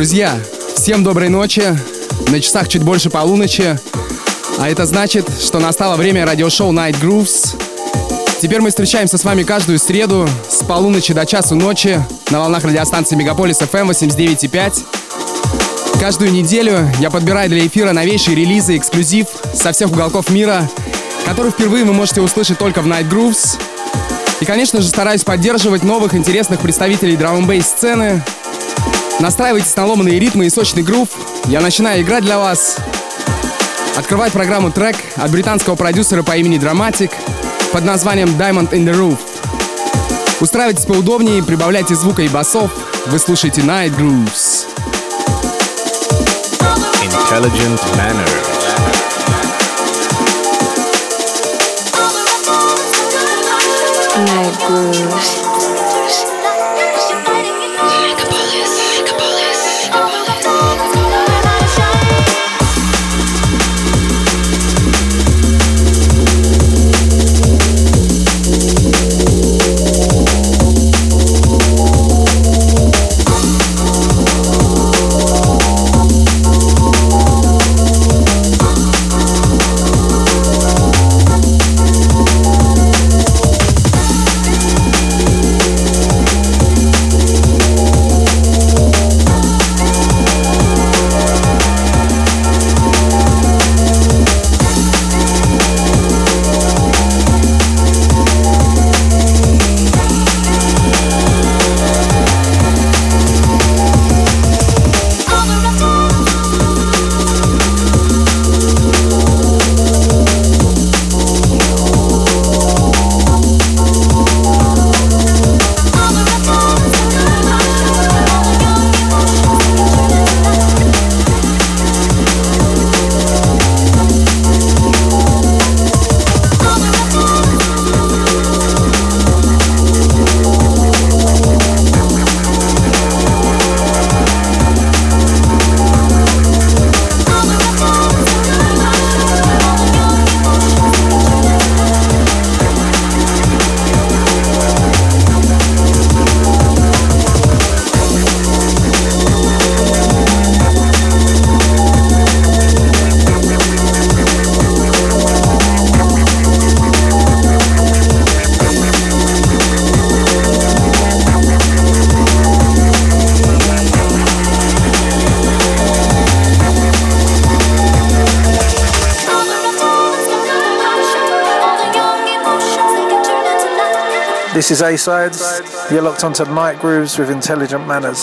Друзья, всем доброй ночи. На часах чуть больше полуночи. А это значит, что настало время радиошоу Night Grooves. Теперь мы встречаемся с вами каждую среду с полуночи до часу ночи на волнах радиостанции Мегаполис FM 89.5. Каждую неделю я подбираю для эфира новейшие релизы, эксклюзив со всех уголков мира, который впервые вы можете услышать только в Night Grooves. И, конечно же, стараюсь поддерживать новых интересных представителей драм н сцены, Настраивайтесь на ломаные ритмы и сочный грув. Я начинаю играть для вас. Открывать программу трек от британского продюсера по имени Dramatic под названием Diamond in the Roof. Устраивайтесь поудобнее, прибавляйте звука и басов. Вы слушаете Night Grooves. Intelligent Manner. This is A Sides. You're locked onto Night Grooves with Intelligent Manners.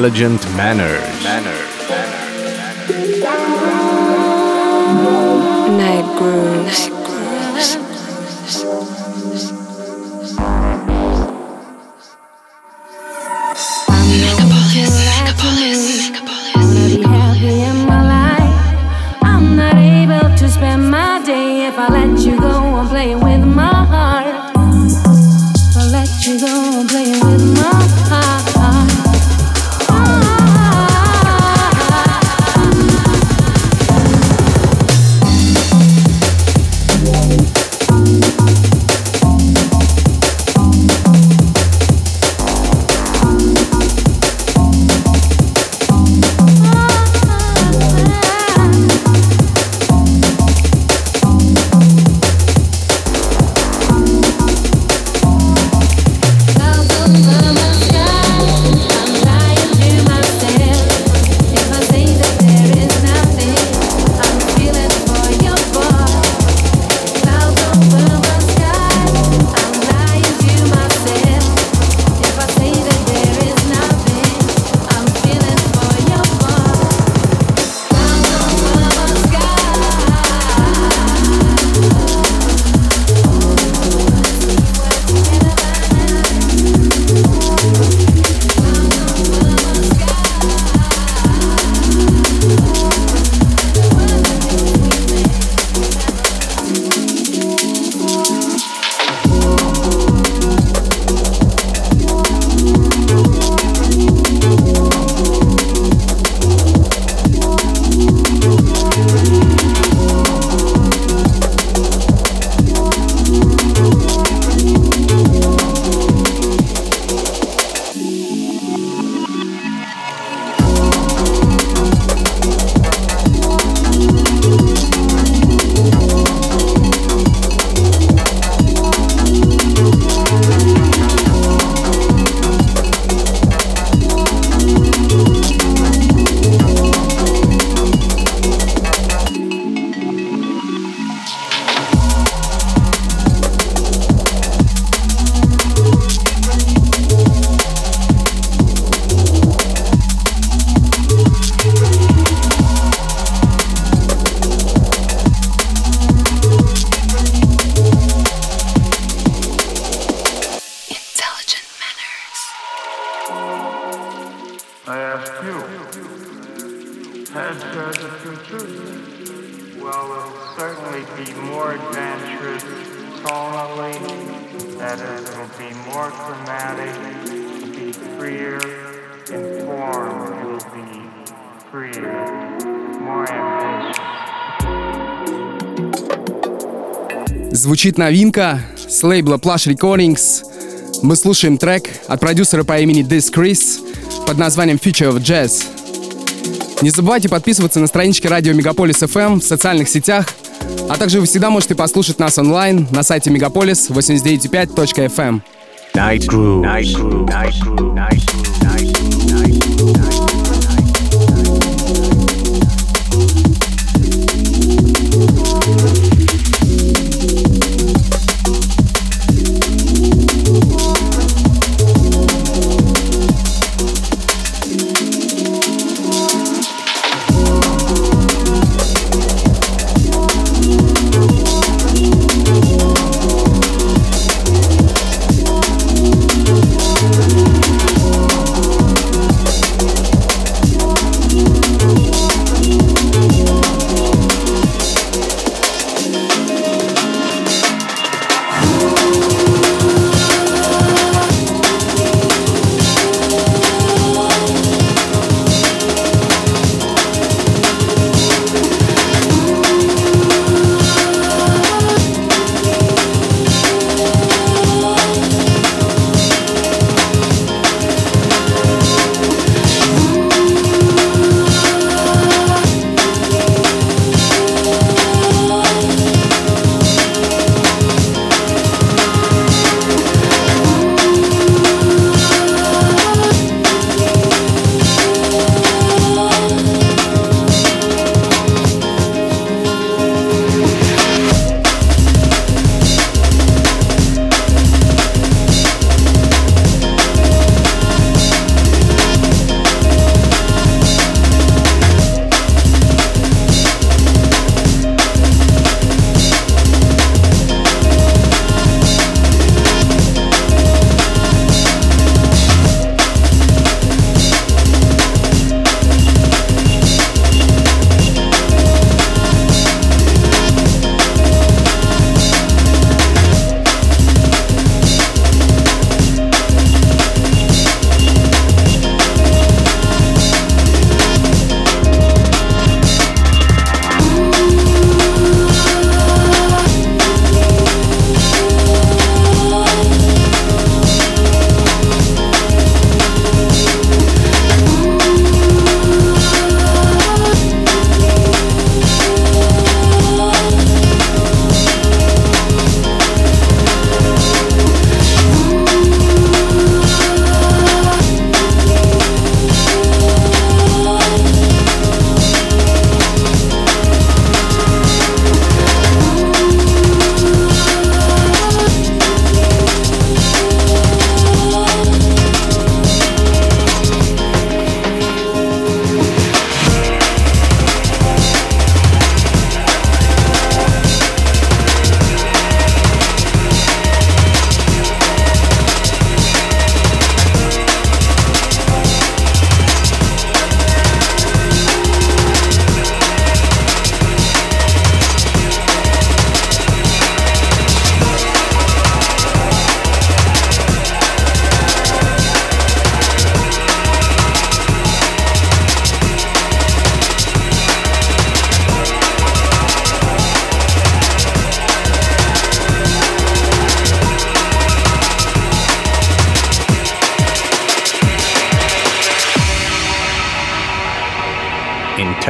Intelligent manners. Звучит новинка с лейбла Plush Recordings. Мы слушаем трек от продюсера по имени This Chris под названием Future of Jazz. Не забывайте подписываться на странички радио Мегаполис FM в социальных сетях, а также вы всегда можете послушать нас онлайн на сайте Мегаполис 89.5.fm. Night Groove. Night Groove. Night Groove. Night Groove. Night Groove.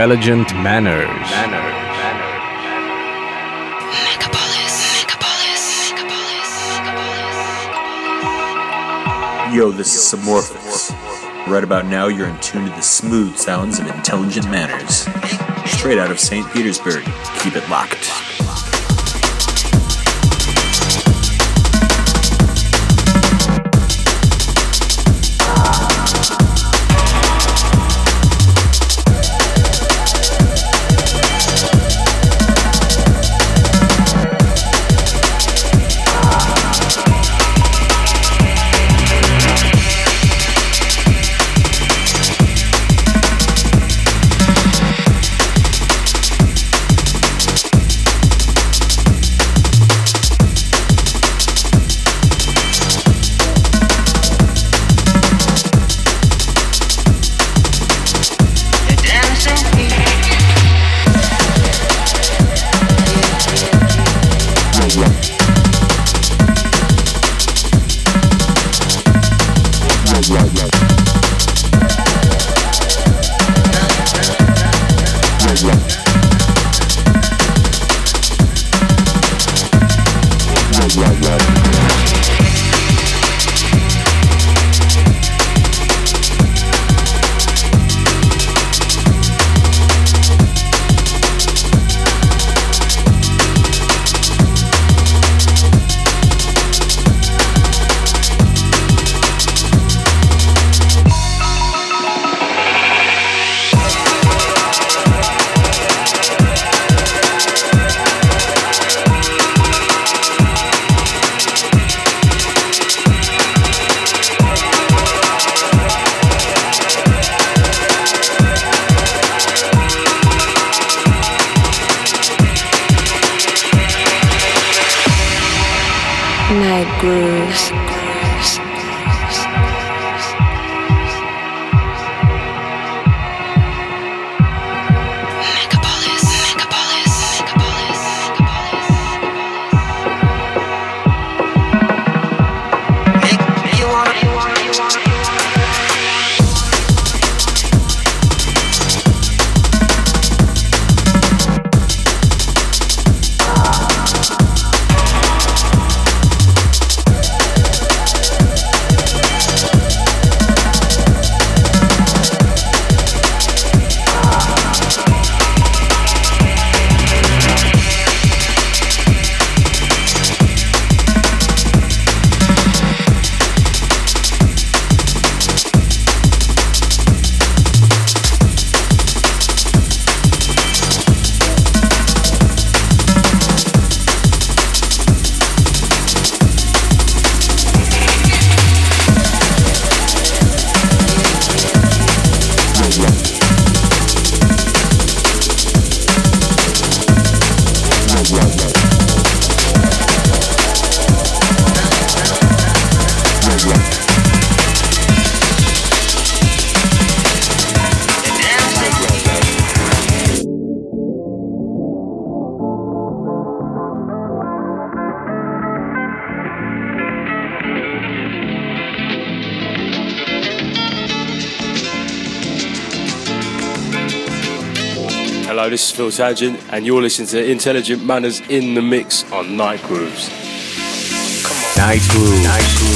Intelligent manners. manners. Yo, this is Samorphous. Right about now, you're in tune to the smooth sounds of intelligent manners. Straight out of St. Petersburg. Keep it locked. This is Phil Tangent, and you're listening to Intelligent Manners in the Mix on. Night Grooves. Night Grooves. Night Grooves.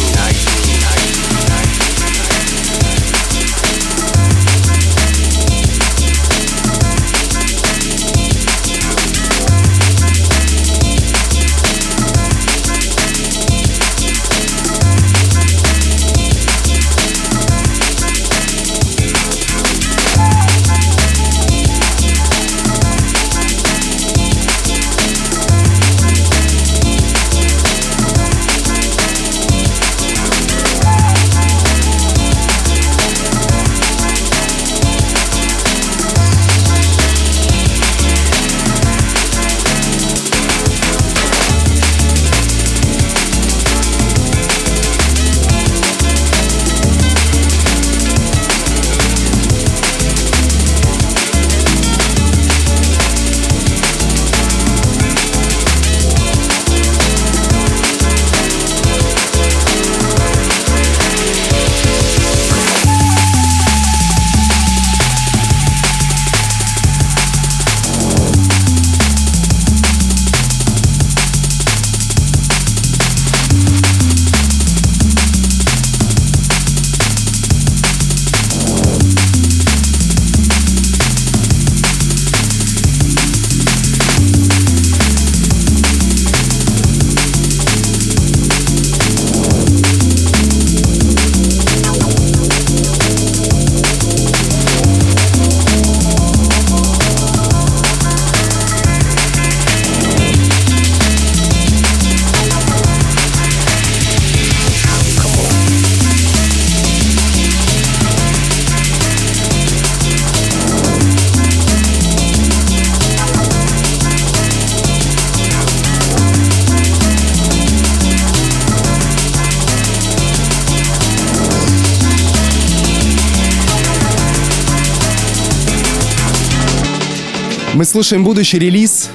Слушаем будущий релиз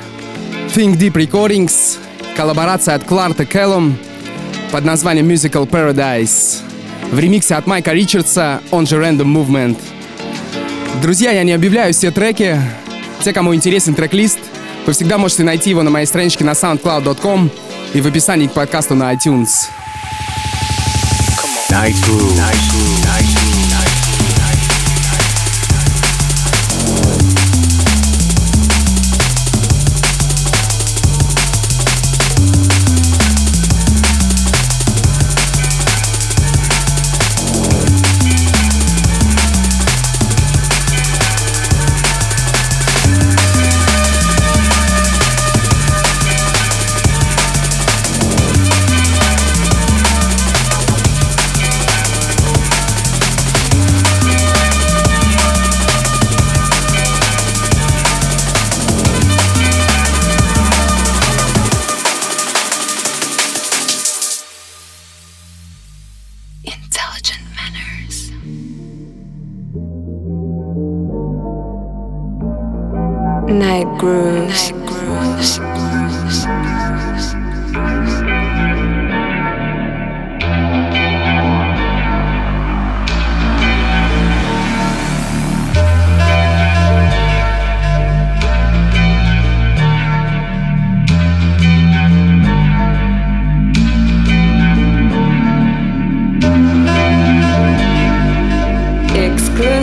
Think Deep Recordings, коллаборация от Кларта Келлом под названием Musical Paradise в ремиксе от Майка Ричардса, он же Random Movement. Друзья, я не объявляю все треки. Те, кому интересен трек-лист, вы всегда можете найти его на моей страничке на soundcloud.com и в описании к подкасту на iTunes. Night Groove. Night Groove. Night grooves.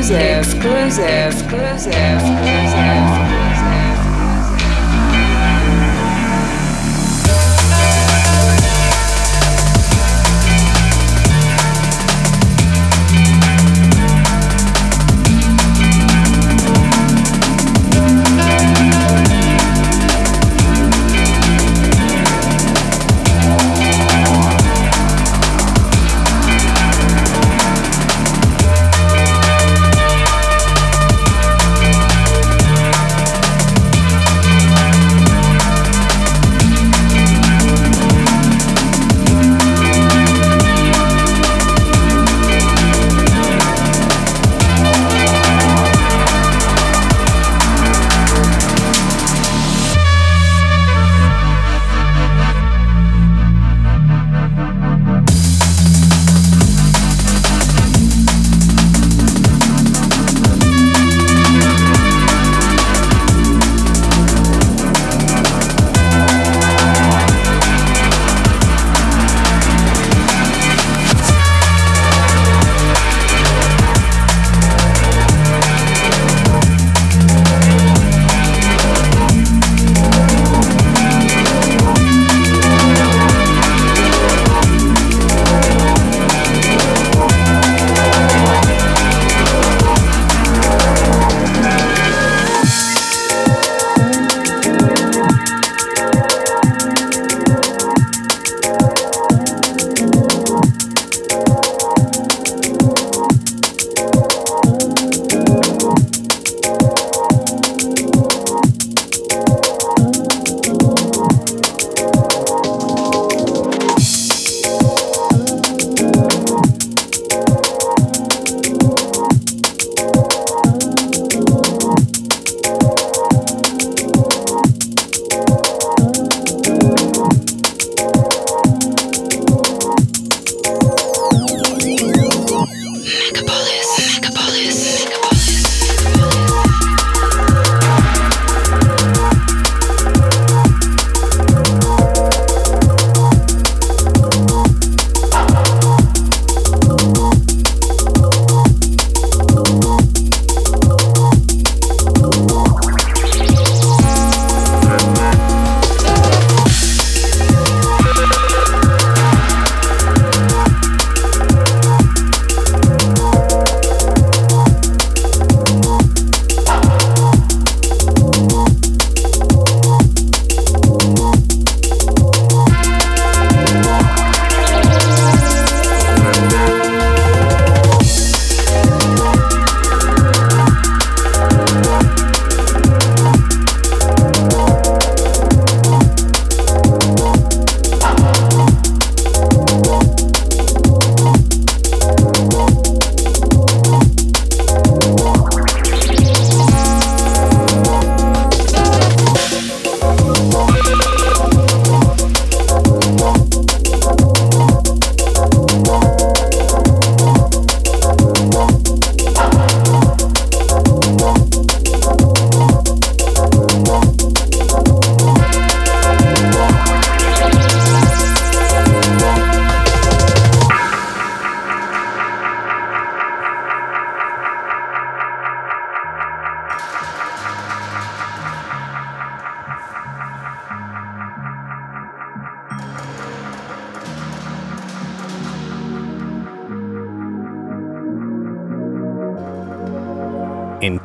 exclusive, exclusive, exclusive, exclusive.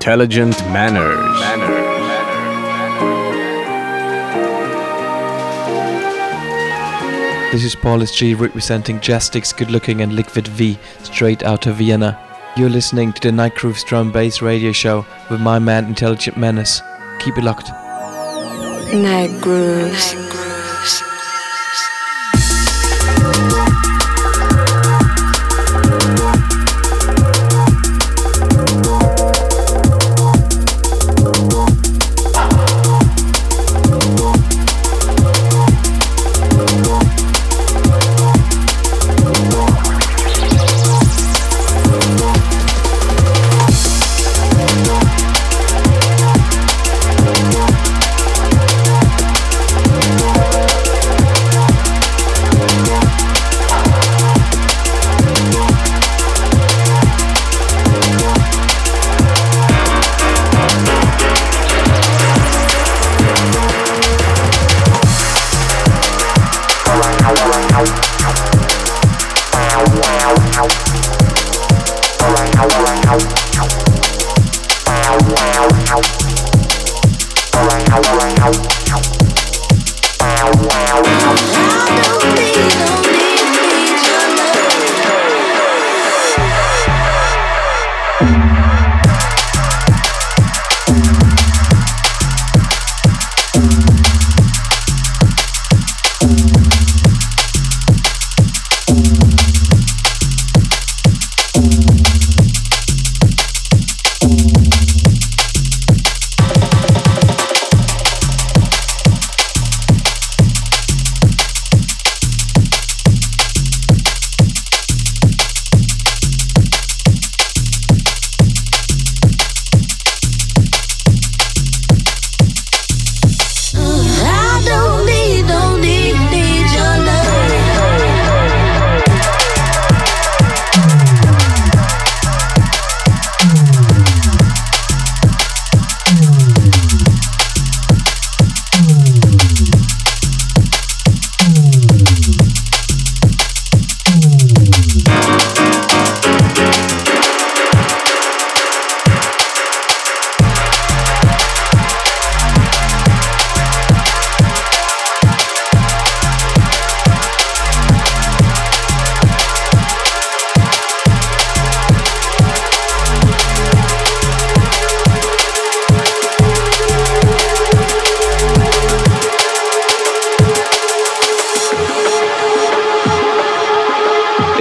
Intelligent Manners. Manners. This is Paul G representing Jastix Good Looking and Liquid V straight out of Vienna. You're listening to the Night Grooves Drum Bass Radio Show with my man Intelligent Menace. Keep it locked. Night Grooves.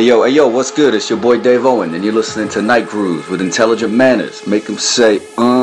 Hey yo, hey yo, what's good? It's your boy Dave Owen, and you're listening to Night Grooves with intelligent manners. Make them say, uh.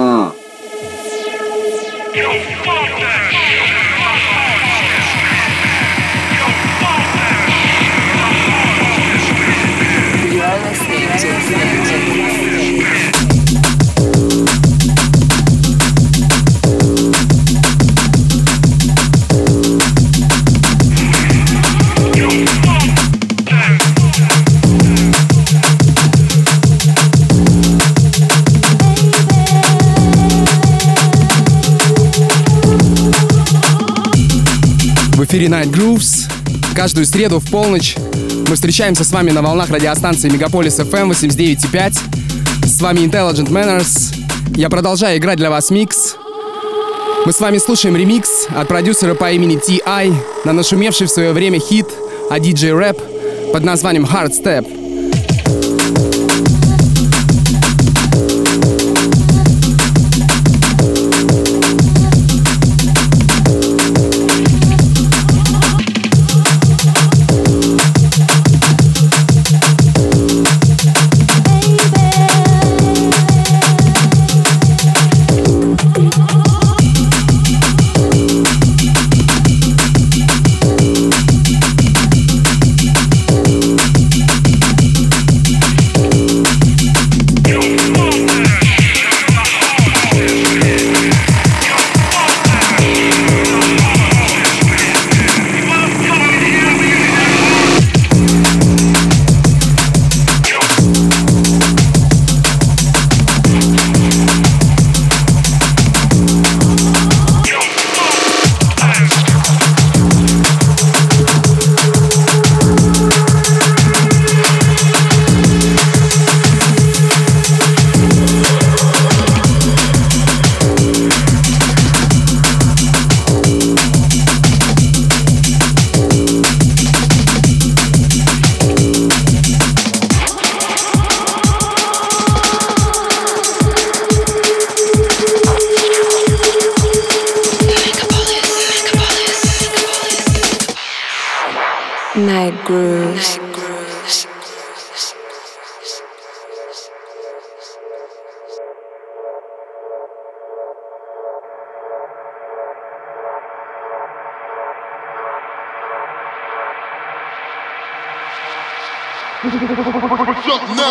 Каждую среду в полночь мы встречаемся с вами на волнах радиостанции Мегаполис FM 89.5. С вами Intelligent Manners. Я продолжаю играть для вас микс. Мы с вами слушаем ремикс от продюсера по имени T.I. на нашумевший в свое время хит от DJ Rap под названием Hard Step.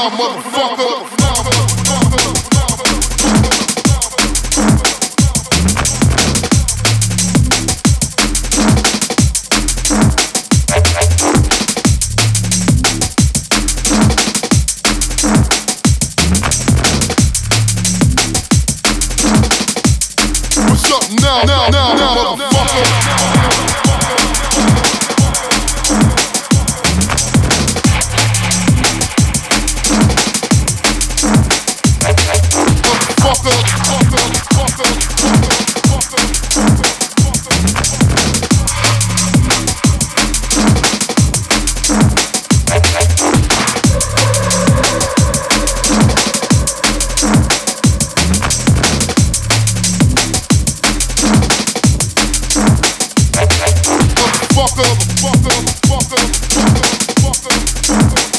now, motherfucker. What's up now, now, now, now, motherfucker? Welcome, welcome, welcome, welcome.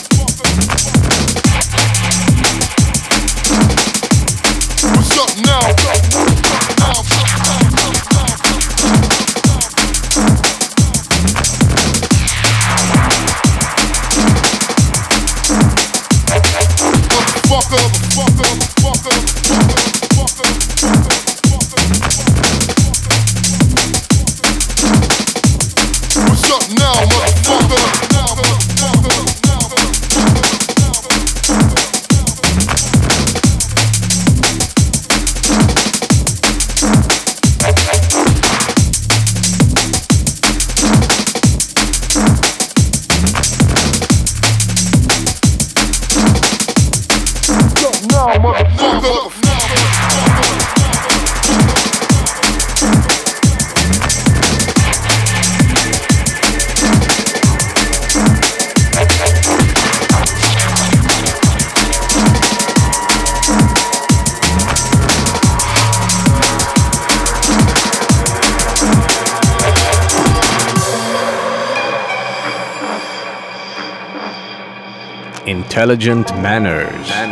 intelligent manners.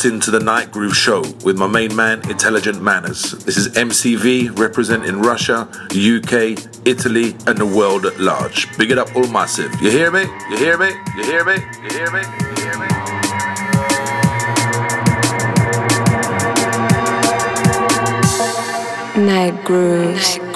locked into the Night Groove show with my main man, Intelligent Manners. This is MCV representing Russia, UK, Italy, and the world at large. Big it up, all massive. You hear me? You hear me? You hear me? You hear me? You hear me? Night Grooves. Night.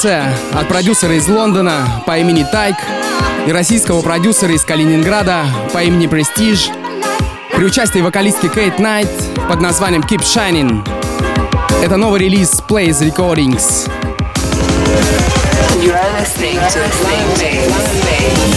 Коллаборация от продюсера из Лондона по имени Тайк и российского продюсера из Калининграда по имени Prestige при участии вокалистки Кейт Найт под названием Keep Shining. Это новый релиз Plays Recordings. You are listening to from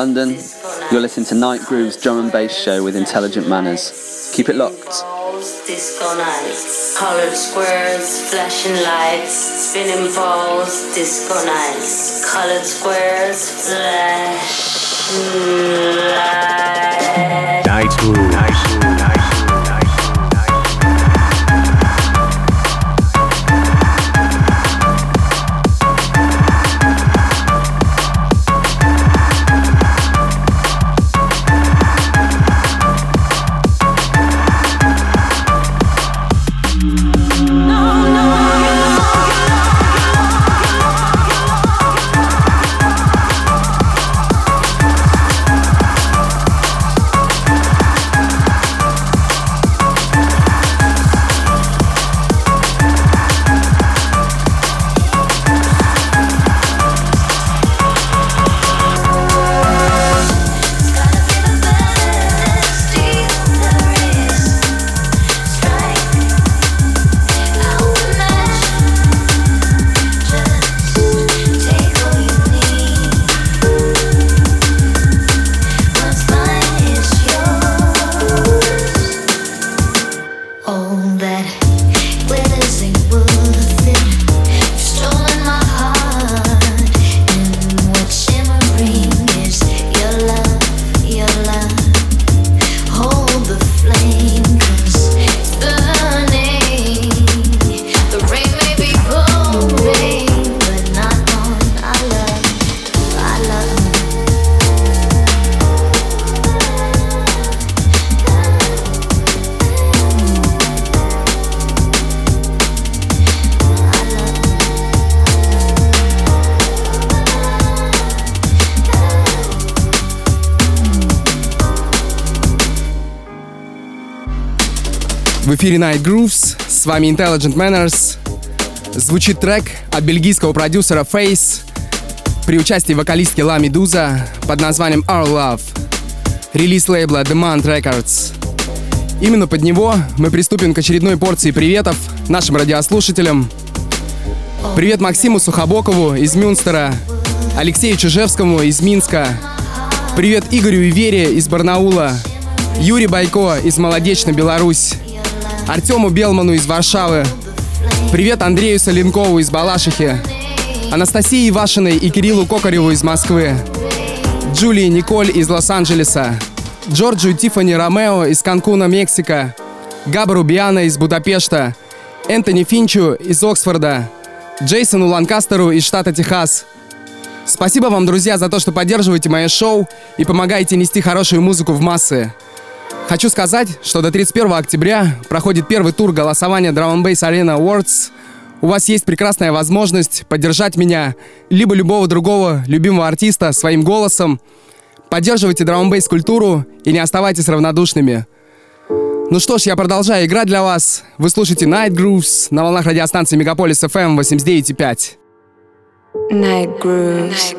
London. You're listening to Night Groove's drum and bass show with intelligent manners. Keep it locked. Disco nights, colored squares, flashing lights, spinning balls, disco nights, colored squares, flashing lights. Night Groove. Эфире Night Grooves, с вами Intelligent Manners. Звучит трек от бельгийского продюсера Face при участии вокалистки Ла Медуза под названием Our Love. Релиз лейбла Demand Records. Именно под него мы приступим к очередной порции приветов нашим радиослушателям. Привет Максиму Сухобокову из Мюнстера, Алексею Чижевскому из Минска, привет Игорю и Вере из Барнаула, Юрий Байко из Молодечной Беларусь, Артему Белману из Варшавы, привет Андрею Соленкову из Балашихи, Анастасии Ивашиной и Кириллу Кокареву из Москвы, Джулии Николь из Лос-Анджелеса, Джорджу Тифани Ромео из Канкуна, Мексика, Габару Биана из Будапешта, Энтони Финчу из Оксфорда, Джейсону Ланкастеру из штата Техас. Спасибо вам, друзья, за то, что поддерживаете мое шоу и помогаете нести хорошую музыку в массы. Хочу сказать, что до 31 октября проходит первый тур голосования Drum Bass Arena Awards. У вас есть прекрасная возможность поддержать меня, либо любого другого любимого артиста своим голосом. Поддерживайте Drum Bass культуру и не оставайтесь равнодушными. Ну что ж, я продолжаю играть для вас. Вы слушаете Night Grooves на волнах радиостанции Мегаполис FM 89,5. Night Grooves.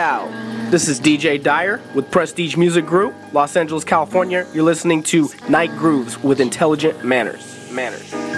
This is DJ Dyer with Prestige Music Group, Los Angeles, California. You're listening to Night Grooves with Intelligent Manners. Manners.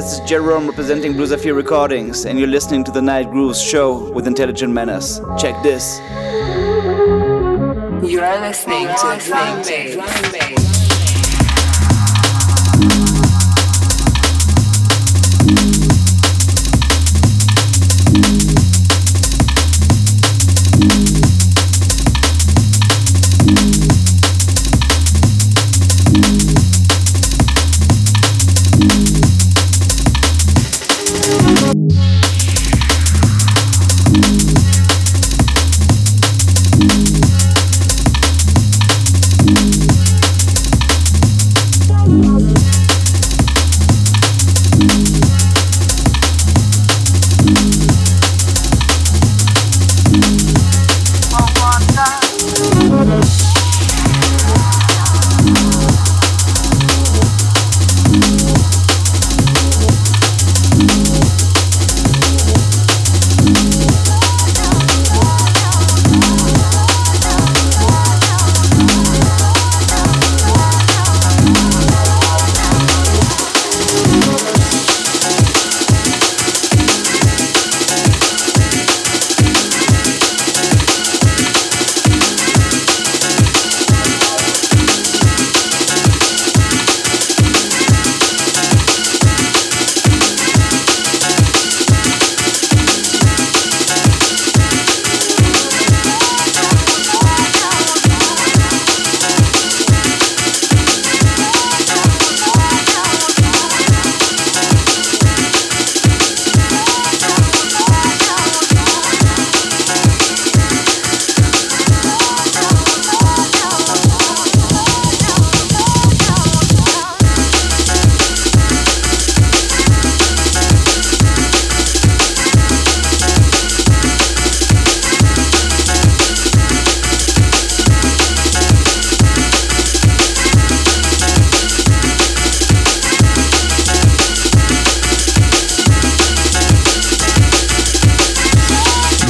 This is Jerome representing Blue Zephyr Recordings, and you're listening to the Night Grooves show with Intelligent Manners. Check this. You are listening to Drum Bass.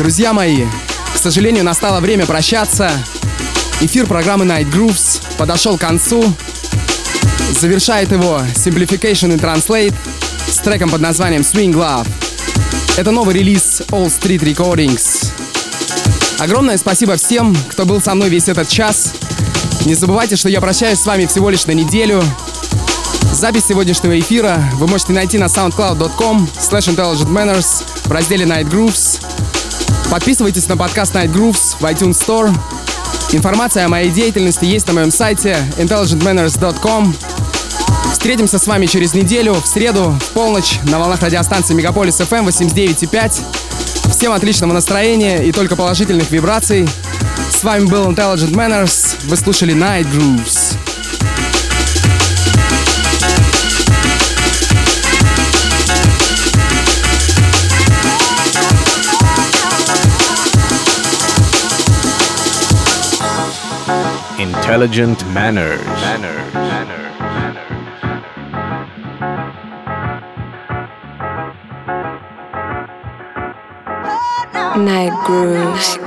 Друзья мои, к сожалению, настало время прощаться. Эфир программы Night Grooves подошел к концу. Завершает его Simplification и Translate с треком под названием Swing Love. Это новый релиз All Street Recordings. Огромное спасибо всем, кто был со мной весь этот час. Не забывайте, что я прощаюсь с вами всего лишь на неделю. Запись сегодняшнего эфира вы можете найти на soundcloud.com slash intelligentmanners в разделе Night Grooves. Подписывайтесь на подкаст Night Grooves в iTunes Store. Информация о моей деятельности есть на моем сайте intelligentmanners.com. Встретимся с вами через неделю, в среду, в полночь, на волнах радиостанции Мегаполис FM 89.5. Всем отличного настроения и только положительных вибраций. С вами был Intelligent Manners. Вы слушали Night Grooves. Intelligent manners. Manner, manner, manner. Night grooves.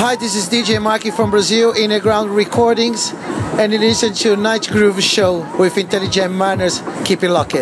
Hi, this is DJ Mikey from Brazil, Innerground Recordings, and you listen to Night Groove Show with Intelligent Manners. Keep it locked.